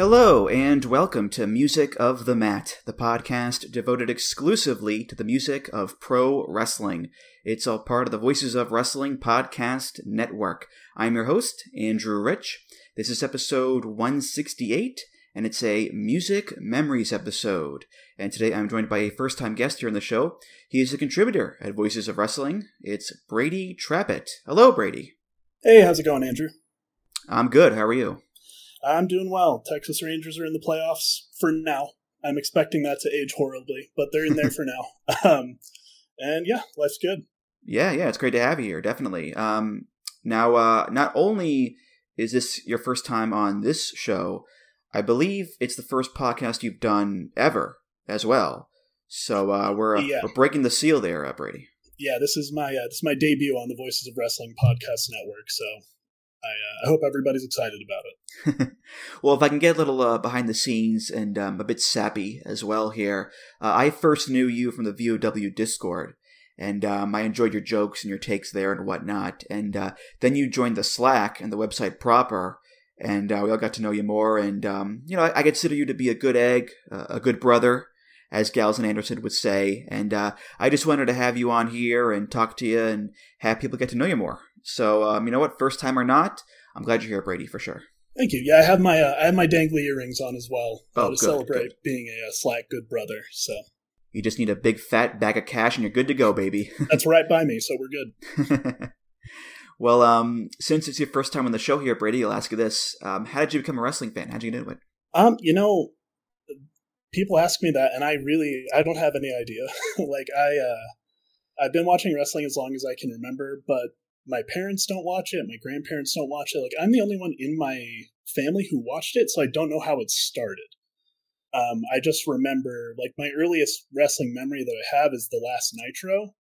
Hello, and welcome to Music of the Mat, the podcast devoted exclusively to the music of pro wrestling. It's all part of the Voices of Wrestling podcast network. I'm your host, Andrew Rich. This is episode 168, and it's a Music Memories episode. And today I'm joined by a first time guest here on the show. He is a contributor at Voices of Wrestling. It's Brady Trappett. Hello, Brady. Hey, how's it going, Andrew? I'm good. How are you? I'm doing well. Texas Rangers are in the playoffs for now. I'm expecting that to age horribly, but they're in there for now. Um, and yeah, life's good. Yeah, yeah, it's great to have you here. Definitely. Um, now, uh, not only is this your first time on this show, I believe it's the first podcast you've done ever as well. So uh, we're uh, Yeah. we're breaking the seal there, uh, Brady. Yeah, this is my uh, this is my debut on the Voices of Wrestling podcast network. So I uh, I hope everybody's excited about it. well, if I can get a little uh, behind the scenes and um, a bit sappy as well here, uh, I first knew you from the VOW Discord, and um, I enjoyed your jokes and your takes there and whatnot. And uh, then you joined the Slack and the website proper, and uh, we all got to know you more. And um, you know, I, I consider you to be a good egg, a good brother. As Gallows and Anderson would say, and uh, I just wanted to have you on here and talk to you and have people get to know you more. So, um, you know what, first time or not, I'm glad you're here, Brady, for sure. Thank you. Yeah, I have my uh, I have my dangly earrings on as well uh, Oh, to good, celebrate good. being a, uh Slack good brother. So You just need a big fat bag of cash and you're good to go, baby. that's right by me. So we're good. well, um, since it's your first time on the show here, Brady, I'll ask you this: um, How did you become a wrestling fan? How did you get into it? Um, you know, people ask me that, and I really I don't have any idea. like I, uh, I've been watching wrestling as long as I can remember, but my parents don't watch it. My grandparents don't watch it. Like I'm the only one in my family who watched it, so I don't know how it started. Um, I just remember like my earliest wrestling memory that I have is the last Nitro,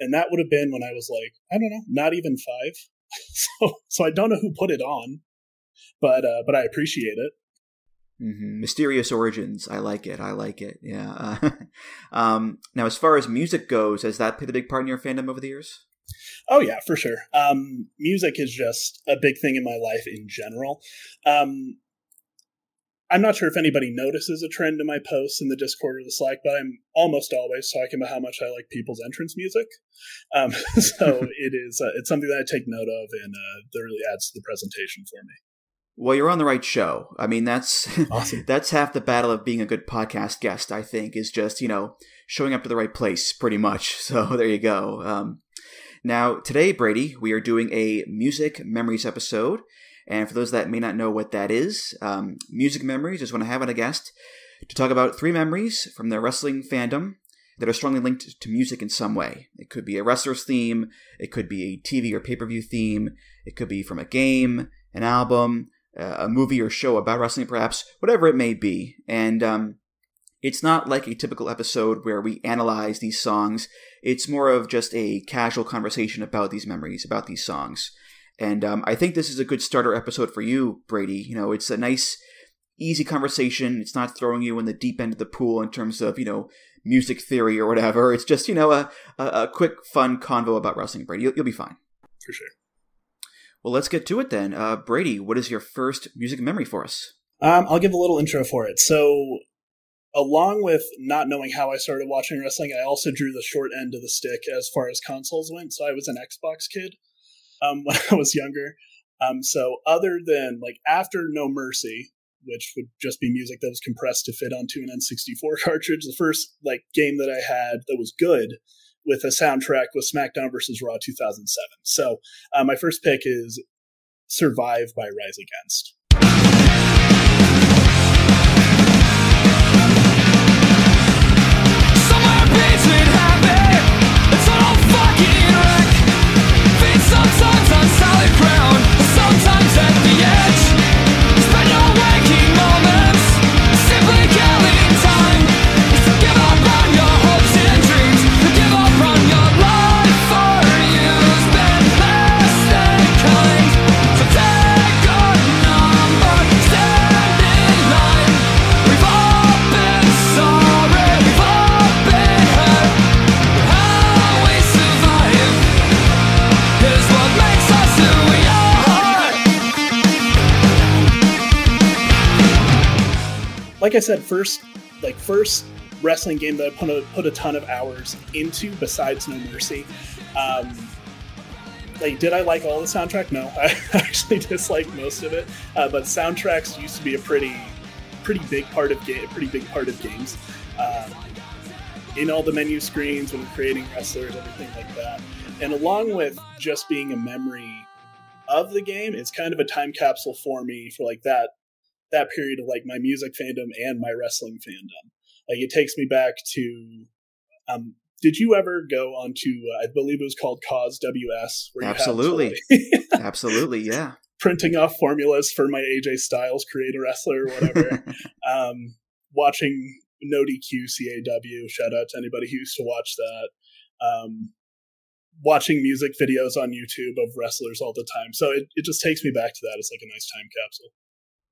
and that would have been when I was like I don't know, not even five. so so I don't know who put it on, but uh, but I appreciate it. hmm Mysterious origins. I like it. I like it. Yeah. Uh, um, now, as far as music goes, has that played a big part in your fandom over the years? Oh yeah, for sure. Um, music is just a big thing in my life in general. Um, I'm not sure if anybody notices a trend in my posts in the Discord or the Slack, but I'm almost always talking about how much I like people's entrance music. Um, so it is uh, it's something that I take note of, and uh, that really adds to the presentation for me. Well, you're on the right show. I mean, that's Awesome. that's half the battle of being a good podcast guest. I think is just you know showing up to the right place, pretty much. So there you go. Um, now today, Brady, we are doing a music memories episode, and for those that may not know what that is, um, music memories is when I have on a guest to talk about three memories from their wrestling fandom that are strongly linked to music in some way. It could be a wrestler's theme, it could be a TV or pay per view theme, it could be from a game, an album, uh, a movie or show about wrestling, perhaps, whatever it may be. And um, it's not like a typical episode where we analyze these songs. It's more of just a casual conversation about these memories, about these songs. And um, I think this is a good starter episode for you, Brady. You know, it's a nice, easy conversation. It's not throwing you in the deep end of the pool in terms of, you know, music theory or whatever. It's just, you know, a, a, a quick, fun convo about wrestling, Brady. You'll, you'll be fine. For sure. Well, let's get to it then. Uh, Brady, what is your first music memory for us? Um, I'll give a little intro for it. So, along with not knowing how I started watching wrestling, I also drew the short end of the stick as far as consoles went. So, I was an Xbox kid um, when I was younger. Um, so, other than like after No Mercy, which would just be music that was compressed to fit onto an N64 cartridge, the first like game that I had that was good with a soundtrack was SmackDown versus Raw 2007. So, uh, my first pick is Survive by Rise Against. Like I said, first like first wrestling game that I put a, put a ton of hours into besides No Mercy. Um, like, did I like all the soundtrack? No, I actually disliked most of it. Uh, but soundtracks used to be a pretty pretty big part of game, pretty big part of games. Um, in all the menu screens when creating wrestlers, everything like that. And along with just being a memory of the game, it's kind of a time capsule for me for like that that period of like my music fandom and my wrestling fandom. Like it takes me back to. Um, did you ever go onto? Uh, I believe it was called Cause WS. Where you to, Absolutely. Absolutely, yeah. printing off formulas for my AJ Styles create a wrestler or whatever. um, watching No DQ CAW. Shout out to anybody who used to watch that. Um, watching music videos on YouTube of wrestlers all the time. So it, it just takes me back to that. It's like a nice time capsule.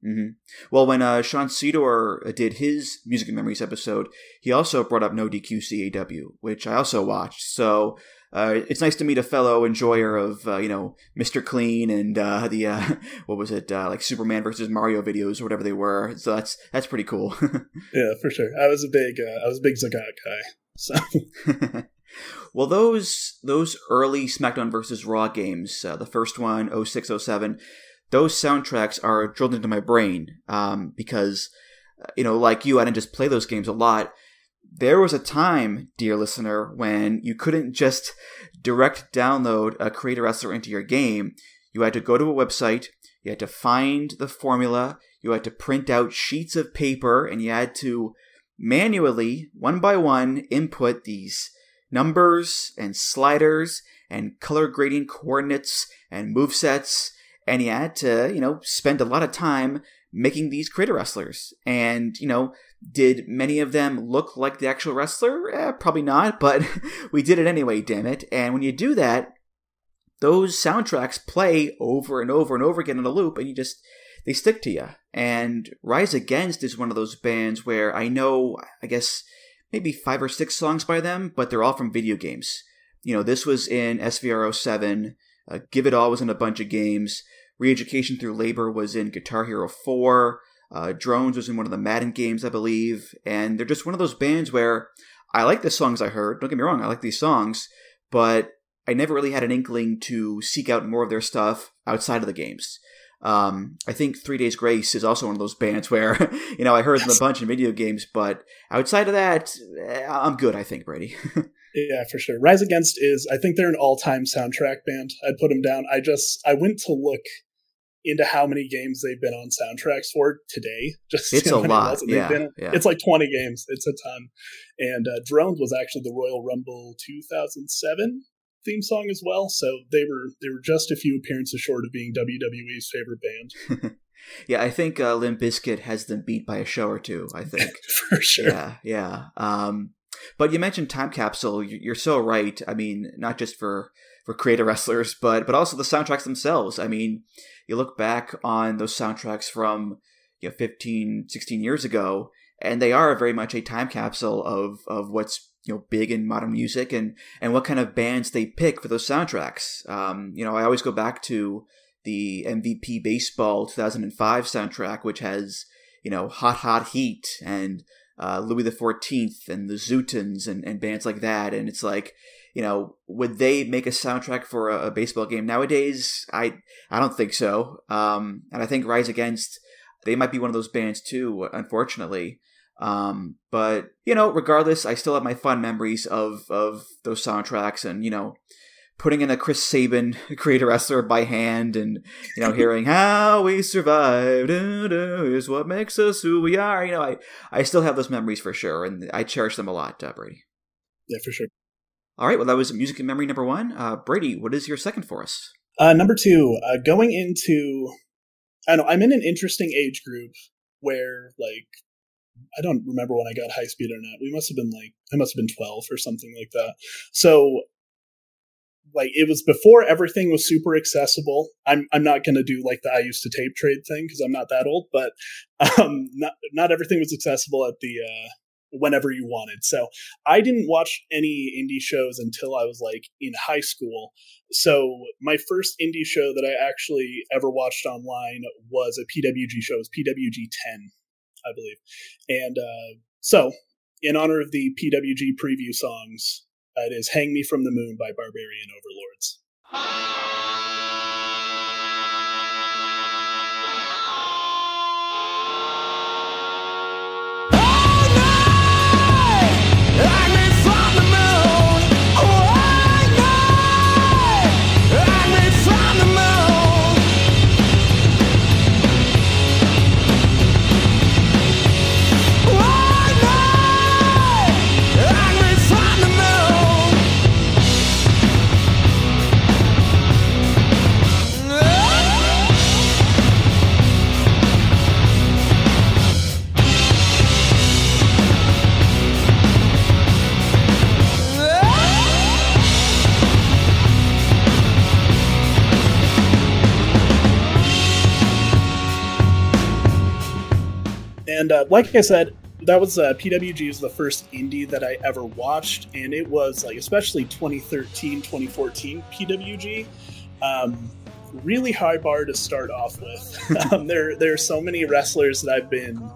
Hmm Well, when uh, Sean Sedor did his Music and Memories episode, he also brought up No DQ CAW, which I also watched. So uh, it's nice to meet a fellow enjoyer of uh, you know Mr. Clean and uh, the uh, what was it uh, like Superman versus Mario videos or whatever they were. So that's that's pretty cool. Yeah, for sure. I was a big uh, I was a big Zagat guy. So well, those those early SmackDown versus Raw games, uh, the first one, 0607, those soundtracks are drilled into my brain um, because, uh, you know, like you, I didn't just play those games a lot. There was a time, dear listener, when you couldn't just direct download a creator Wrestler into your game. You had to go to a website, you had to find the formula, you had to print out sheets of paper, and you had to manually, one by one, input these numbers and sliders and color grading coordinates and move sets and you had to you know spend a lot of time making these creator wrestlers and you know did many of them look like the actual wrestler eh, probably not but we did it anyway damn it and when you do that those soundtracks play over and over and over again in a loop and you just they stick to you and rise against is one of those bands where i know i guess maybe five or six songs by them, but they're all from video games. You know, this was in SVR 07. Uh, Give It All was in a bunch of games. Reeducation Through Labor was in Guitar Hero 4. Uh, Drones was in one of the Madden games, I believe. And they're just one of those bands where I like the songs I heard. Don't get me wrong, I like these songs, but I never really had an inkling to seek out more of their stuff outside of the games. Um, I think Three Days Grace is also one of those bands where, you know, I heard them a bunch in video games, but outside of that, eh, I'm good, I think, Brady. yeah, for sure. Rise Against is I think they're an all time soundtrack band. I'd put them down. I just I went to look into how many games they've been on soundtracks for today. Just It's a lot, it? Yeah, been- yeah. It's like 20 games. It's a ton. And uh, Drones was actually the Royal Rumble 2007 theme song as well. So they were they were just a few appearances short of being WWE's favorite band yeah, I think uh, Limp Bizkit has them beat by a show or two, I think. for sure. Yeah, yeah. Um, but you mentioned time capsule. You- You're so right. I mean, not just for for creative wrestlers, but but also the soundtracks themselves. I mean, you look back on those soundtracks from you know 15, 16 years ago, and they are very much a time capsule of of what's you know big in modern music and and what kind of bands they pick for those soundtracks. Um, you know, I always go back to the MVP Baseball 2005 soundtrack, which has you know Hot Hot Heat and uh, Louis Fourteenth and the Zutons and, and bands like that. And it's like, you know, would they make a soundtrack for a, a baseball game nowadays? I I don't think so. Um, and I think Rise Against they might be one of those bands too, unfortunately. Um, but you know, regardless, I still have my fun memories of of those soundtracks, and you know, putting in a Chris Sabin creator wrestler by hand and you know hearing how we survived is what makes us who we are. You know, I I still have those memories for sure, and I cherish them a lot, uh, Brady. Yeah, for sure. All right, well that was music and memory number one. Uh, Brady, what is your second for us? Uh, number two, uh, going into, I don't know, I'm in an interesting age group where like I don't remember when I got high speed internet. We must have been like I must have been 12 or something like that. So like it was before everything was super accessible. I'm I'm not going to do like the I used to tape trade thing because I'm not that old, but um not not everything was accessible at the uh whenever you wanted. So I didn't watch any indie shows until I was like in high school. So my first indie show that I actually ever watched online was a PWG show. It was PWG 10, I believe. And uh, so, in honor of the PWG preview songs, it is Hang Me From the Moon by Barbarian Overlords. Ah! Like I said, that was uh, PWG was the first indie that I ever watched, and it was like especially 2013, 2014 PWG. Um, really high bar to start off with. um, there, there are so many wrestlers that I've been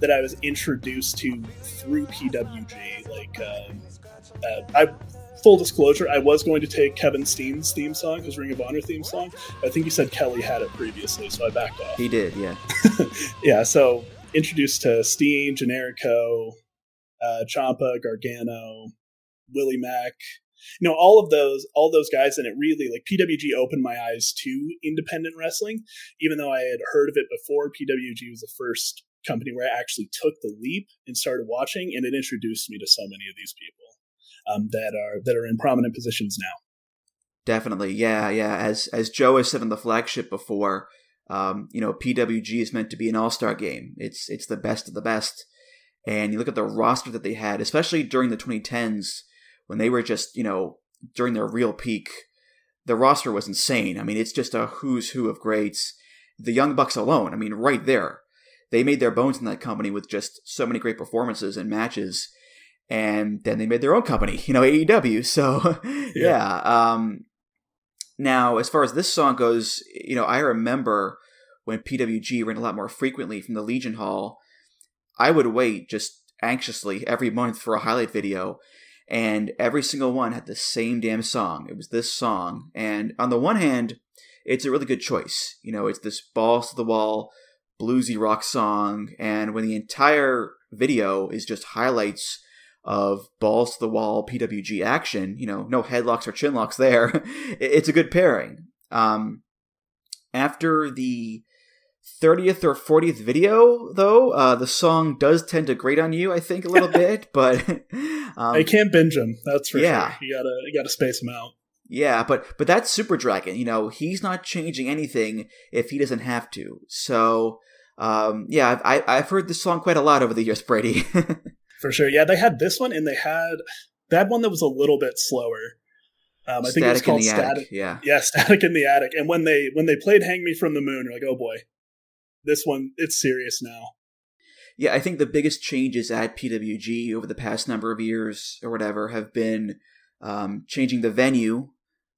that I was introduced to through PWG. Like, uh, uh, I full disclosure, I was going to take Kevin Steen's theme song, his Ring of Honor theme song. I think you said Kelly had it previously, so I backed off. He did, yeah. yeah, so introduced to Steen, Generico, uh, Ciampa, Gargano, Willie Mack. You know, all of those, all those guys, and it really like PWG opened my eyes to independent wrestling. Even though I had heard of it before, PWG was the first company where I actually took the leap and started watching, and it introduced me to so many of these people um, that are that are in prominent positions now. Definitely, yeah, yeah. As as Joe has said on the flagship before, um, you know, PWG is meant to be an all star game. It's it's the best of the best. And you look at the roster that they had, especially during the 2010s when they were just, you know, during their real peak. The roster was insane. I mean, it's just a who's who of greats. The Young Bucks alone, I mean, right there. They made their bones in that company with just so many great performances and matches. And then they made their own company, you know, AEW. So, yeah. yeah um, now, as far as this song goes, you know, I remember when PWG ran a lot more frequently from the Legion Hall, I would wait just anxiously every month for a highlight video, and every single one had the same damn song. It was this song, and on the one hand, it's a really good choice. You know, it's this balls to the wall, bluesy rock song, and when the entire video is just highlights of balls to the wall PWG action, you know, no headlocks or chinlocks there. it's a good pairing. Um, after the 30th or 40th video, though, uh, the song does tend to grate on you, I think, a little bit, but. Um, I can't binge them, that's for yeah. sure. You gotta, you gotta space them out. Yeah, but but that's Super Dragon. You know, he's not changing anything if he doesn't have to. So, um, yeah, I've, I, have heard this song quite a lot over the years, Brady. For sure. Yeah, they had this one, and they had they had one that was a little bit slower. Um, I think it was called Static. Attic. Yeah, yeah, Static in the Attic. And when they when they played "Hang Me from the Moon," you're like, oh boy, this one it's serious now. Yeah, I think the biggest changes at PWG over the past number of years or whatever have been um, changing the venue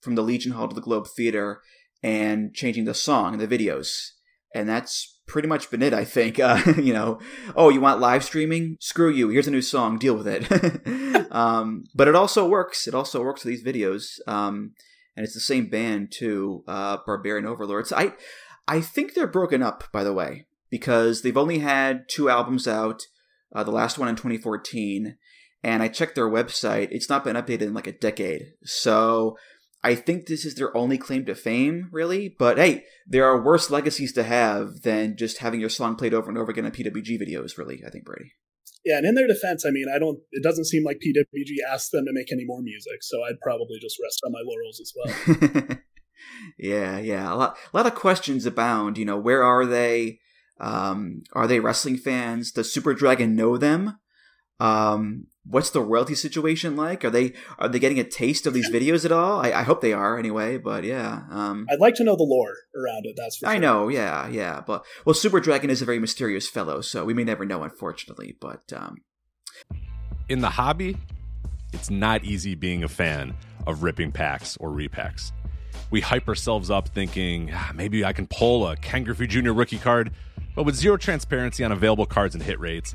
from the Legion Hall to the Globe Theater and changing the song and the videos. And that's pretty much been it, I think. Uh, you know, oh, you want live streaming? Screw you. Here's a new song. Deal with it. um, but it also works. It also works with these videos. Um, and it's the same band too, uh, Barbarian Overlords. I, I think they're broken up, by the way, because they've only had two albums out. Uh, the last one in 2014, and I checked their website. It's not been updated in like a decade. So I think this is their only claim to fame, really. But hey, there are worse legacies to have than just having your song played over and over again in PWG videos, really, I think, Brady. Yeah, and in their defense, I mean, I don't. It doesn't seem like PWG asked them to make any more music, so I'd probably just rest on my laurels as well. yeah, yeah. A lot, a lot of questions abound. You know, where are they? Um, are they wrestling fans? Does Super Dragon know them? Um, what's the royalty situation like? Are they are they getting a taste of these videos at all? I, I hope they are anyway. But yeah, um, I'd like to know the lore around it. That's for I sure. know. Yeah, yeah. But well, Super Dragon is a very mysterious fellow, so we may never know, unfortunately. But um, in the hobby, it's not easy being a fan of ripping packs or repacks. We hype ourselves up thinking ah, maybe I can pull a Ken Griffey Jr. rookie card, but with zero transparency on available cards and hit rates,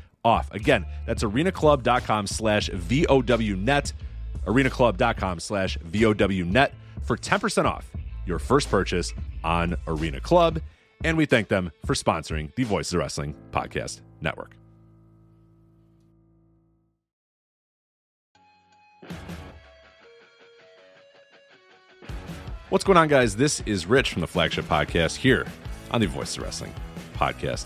off. Again, that's arenaclub.com slash VOWnet. arenaclub.com slash VOWnet for 10% off your first purchase on Arena Club. And we thank them for sponsoring the Voices of Wrestling Podcast Network. What's going on, guys? This is Rich from the flagship podcast here on the Voices of Wrestling Podcast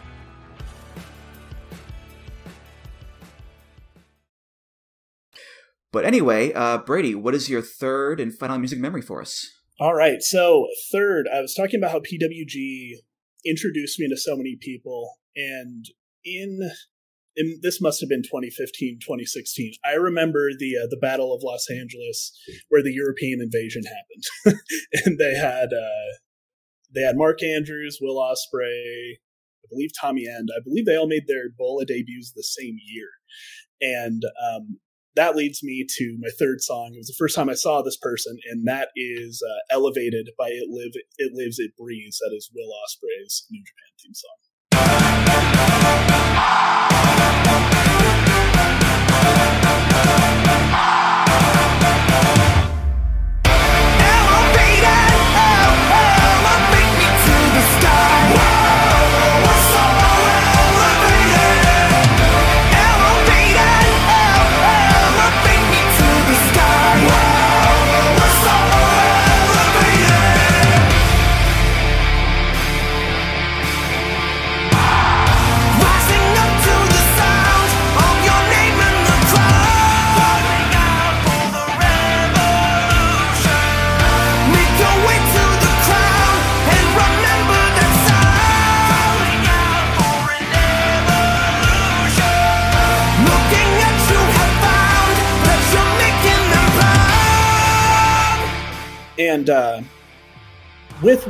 But anyway, uh, Brady, what is your third and final music memory for us? All right. So, third, I was talking about how PWG introduced me to so many people. And in, in this must have been 2015, 2016. I remember the uh, the Battle of Los Angeles where the European invasion happened. and they had uh, they had Mark Andrews, Will Ospreay, I believe Tommy End. I believe they all made their Bola debuts the same year. And um, that leads me to my third song. It was the first time I saw this person, and that is uh, "Elevated" by It Live, It Lives, It Breathes. That is Will Ospreay's New Japan theme song.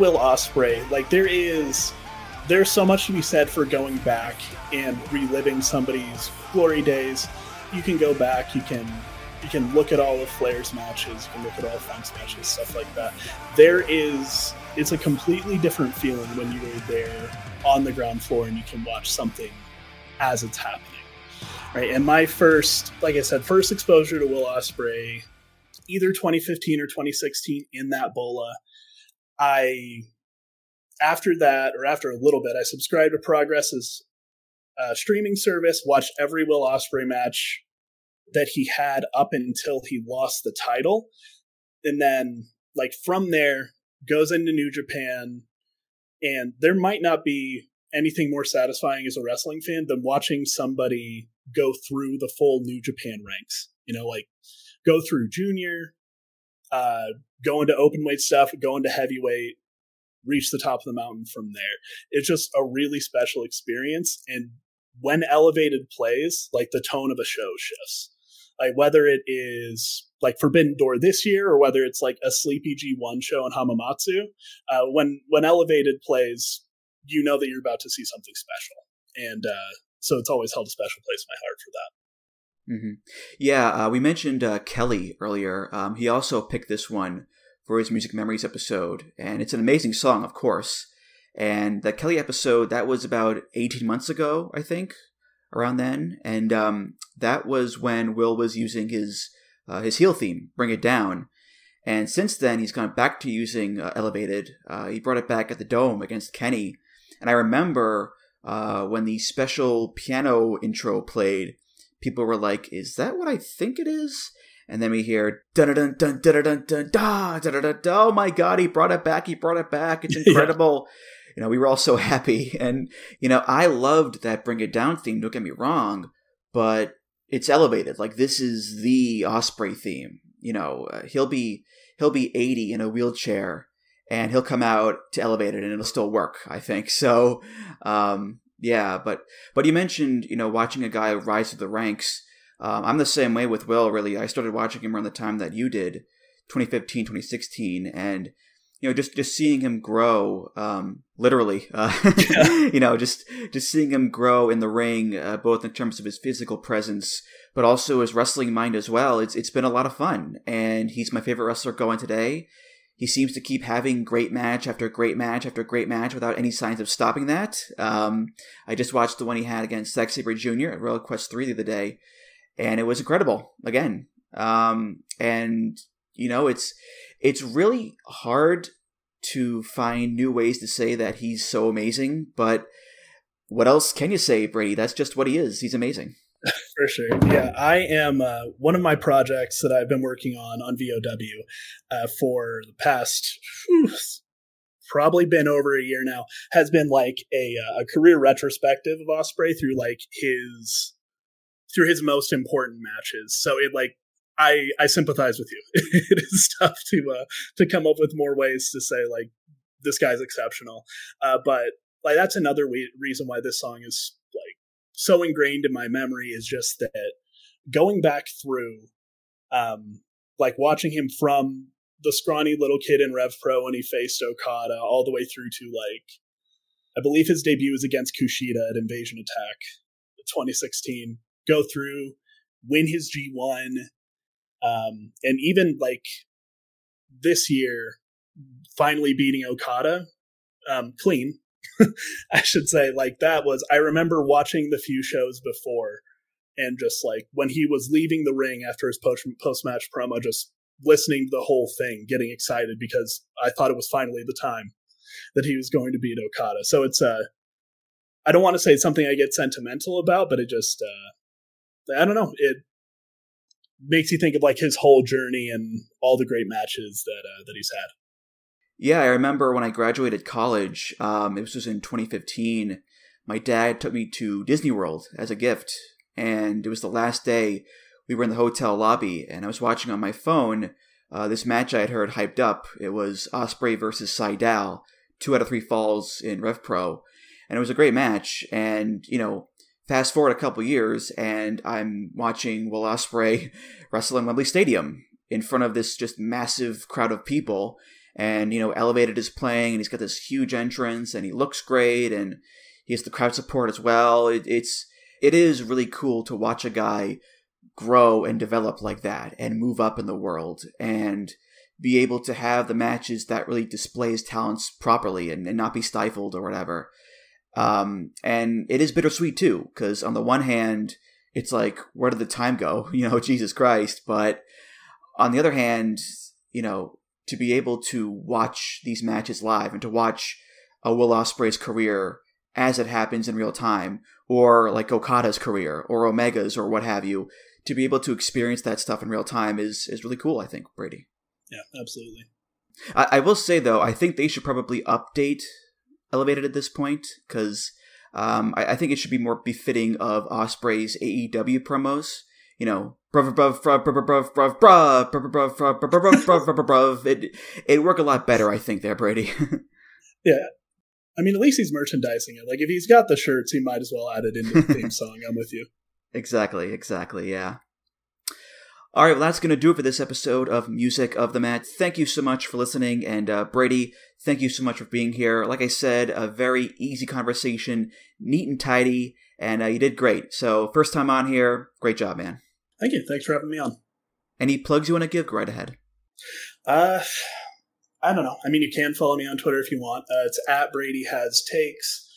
Will Ospreay, like there is there's so much to be said for going back and reliving somebody's glory days. You can go back, you can you can look at all of Flair's matches, you can look at all Funk's matches, stuff like that. There is it's a completely different feeling when you are there on the ground floor and you can watch something as it's happening. Right. And my first, like I said, first exposure to Will Ospreay either 2015 or 2016 in that bola. I after that or after a little bit, I subscribed to Progress's uh, streaming service, watched every Will Ospreay match that he had up until he lost the title, and then like from there goes into New Japan, and there might not be anything more satisfying as a wrestling fan than watching somebody go through the full New Japan ranks. You know, like go through junior, uh, go into open weight stuff, go into heavyweight, reach the top of the mountain from there. It's just a really special experience. And when elevated plays, like the tone of a show shifts. Like whether it is like Forbidden Door this year or whether it's like a sleepy G1 show in Hamamatsu, uh, when when elevated plays, you know that you're about to see something special. And uh, so it's always held a special place in my heart for that. Mm-hmm. Yeah, uh, we mentioned uh, Kelly earlier. Um, he also picked this one for his Music Memories episode, and it's an amazing song, of course. And the Kelly episode that was about eighteen months ago, I think, around then, and um, that was when Will was using his uh, his heel theme, "Bring It Down." And since then, he's gone back to using uh, Elevated. Uh, he brought it back at the Dome against Kenny, and I remember uh, when the special piano intro played people were like, "Is that what I think it is?" And then we hear dun dun dun dun dun dun da da da da. Oh my god, he brought it back! He brought it back! It's incredible. you know, we were all so happy. And, you know, I loved that Bring It Down theme, don't get me wrong, but it's elevated. Like, this is the Ospreay theme. You know, uh, he'll be he'll be 80 in a wheelchair and he'll come out to elevate it and it'll still work i think so um, yeah but but you mentioned you know watching a guy rise through the ranks. Um, i'm the same way with will really. I started watching him around the time that you did 2015 2016 and you know just just seeing him grow um, literally uh, you know just just seeing him grow in the ring uh, both in terms of his physical presence but also his wrestling mind as well. It's it's been a lot of fun and he's my favorite wrestler going today he seems to keep having great match after great match after great match without any signs of stopping that. Um, I just watched the one he had against Zack Sabre Jr. at Royal Quest 3 the other day, and it was incredible again. Um, and, you know, it's it's really hard to find new ways to say that he's so amazing, but what else can you say, Brady? That's just what he is. He's amazing. For sure. Yeah, I am uh, one of my projects that I've been working on on VOW uh, for the past whew, probably been over a year now has been like a, uh, a career retrospective of Ospreay through like his through his most important matches. So it like I I sympathize with you. it is tough to uh, to come up with more ways to say like this guy's exceptional. Uh, but like that's another we- reason why this song is so ingrained in my memory is just that going back through um like watching him from the scrawny little kid in Rev Pro when he faced Okada all the way through to like I believe his debut was against Kushida at Invasion Attack 2016. Go through, win his G1, um, and even like this year, finally beating Okada um, clean. I should say, like that was. I remember watching the few shows before, and just like when he was leaving the ring after his post match promo, just listening to the whole thing, getting excited because I thought it was finally the time that he was going to beat Okada. So it's uh I don't want to say something I get sentimental about, but it just uh I don't know, it makes you think of like his whole journey and all the great matches that uh, that he's had. Yeah, I remember when I graduated college, um, it was just in 2015, my dad took me to Disney World as a gift. And it was the last day we were in the hotel lobby, and I was watching on my phone uh, this match I had heard hyped up. It was Ospreay versus Sydal, two out of three falls in Rev Pro. And it was a great match. And, you know, fast forward a couple years, and I'm watching Will Ospreay wrestle in Wembley Stadium in front of this just massive crowd of people and you know elevated is playing and he's got this huge entrance and he looks great and he has the crowd support as well. It, it's it is really cool to watch a guy grow and develop like that and move up in the world and be able to have the matches that really display his talents properly and, and not be stifled or whatever. Um, and it is bittersweet too because on the one hand it's like where did the time go? You know jesus christ. But on the other hand you know to be able to watch these matches live and to watch a Will Ospreay's career as it happens in real time, or like Okada's career, or Omega's, or what have you, to be able to experience that stuff in real time is is really cool. I think Brady. Yeah, absolutely. I, I will say though, I think they should probably update Elevated at this point because um, I, I think it should be more befitting of Ospreay's AEW promos. You know, bruv bruv bruv bruv bruv bruv bruv bruv bruv bruv bruv bruv bruv bruv bruv it it'd work a lot better, I think, there, Brady. Yeah. I mean, at least he's merchandising it. Like, if he's got the shirts, he might as well add it into the theme song. I'm with you. Exactly, exactly, yeah. All right, well, that's going to do it for this episode of Music of the Mat. Thank you so much for listening. And uh, Brady, thank you so much for being here. Like I said, a very easy conversation, neat and tidy, and uh, you did great. So, first time on here, great job, man. Thank you. Thanks for having me on. Any plugs you want to give? Go right ahead. Uh, I don't know. I mean, you can follow me on Twitter if you want. Uh, it's at Brady has takes.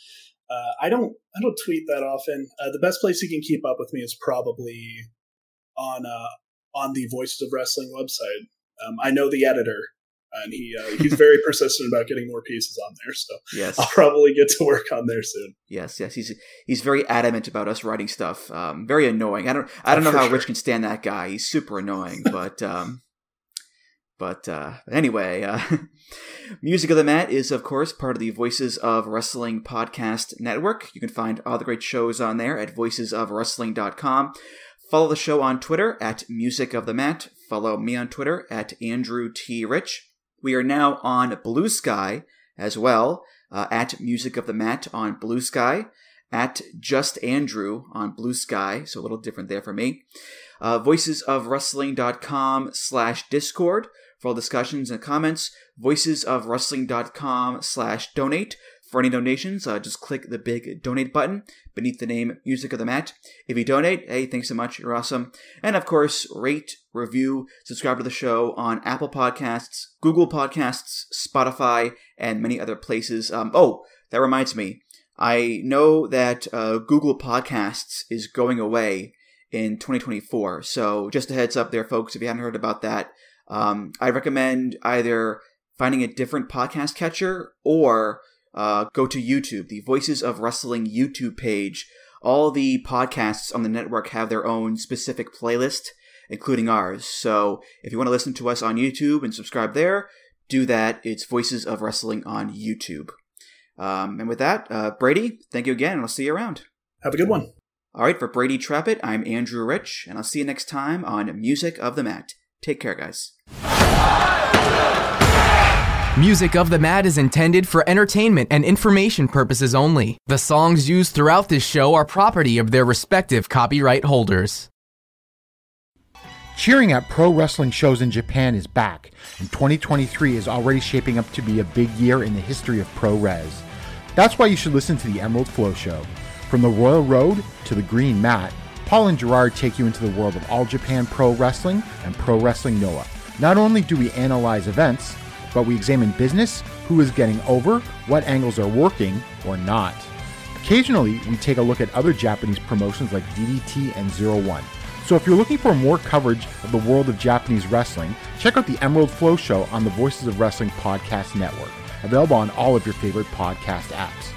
Uh, I don't. I don't tweet that often. Uh, the best place you can keep up with me is probably on uh, on the Voices of Wrestling website. Um, I know the editor, and he uh, he's very persistent about getting more pieces on there. So Yes. I'll probably get to work on there soon. Yes, yes, he's he's very adamant about us writing stuff. Um, very annoying. I don't I don't know For how sure. Rich can stand that guy. He's super annoying, but um, But uh, anyway, uh, Music of the Mat is, of course, part of the Voices of Wrestling podcast network. You can find all the great shows on there at voicesofwrestling.com. Follow the show on Twitter at Music of the Mat. Follow me on Twitter at Andrew T. Rich. We are now on Bluesky as well, uh, at Music of the Mat on Bluesky, at Just Andrew on Bluesky, so a little different there for me. Uh, voicesofwrestling.com slash Discord for all discussions and comments. Voicesofwrestling.com slash donate. For any donations, uh, just click the big donate button beneath the name Music of the Mat. If you donate, hey, thanks so much. You're awesome. And of course, rate, review, subscribe to the show on Apple Podcasts, Google Podcasts, Spotify, and many other places. Um, oh, that reminds me. I know that uh, Google Podcasts is going away in 2024. So just a heads up there, folks, if you haven't heard about that, um, I recommend either finding a different podcast catcher or uh, go to YouTube, the Voices of Wrestling YouTube page. All the podcasts on the network have their own specific playlist, including ours. So if you want to listen to us on YouTube and subscribe there, do that. It's Voices of Wrestling on YouTube. Um, and with that, uh, Brady, thank you again, and I'll see you around. Have a good one. All right, for Brady Trappett, I'm Andrew Rich, and I'll see you next time on Music of the Mat. Take care, guys. Music of the Mat is intended for entertainment and information purposes only. The songs used throughout this show are property of their respective copyright holders. Cheering at pro wrestling shows in Japan is back, and 2023 is already shaping up to be a big year in the history of puroresu. That's why you should listen to the Emerald Flow Show. From the Royal Road to the Green Mat, Paul and Gerard take you into the world of All Japan Pro Wrestling and Pro Wrestling Noah. Not only do we analyze events, but we examine business, who is getting over, what angles are working or not. Occasionally, we take a look at other Japanese promotions like DDT and Zero One. So if you're looking for more coverage of the world of Japanese wrestling, check out the Emerald Flow Show on the Voices of Wrestling Podcast Network, available on all of your favorite podcast apps.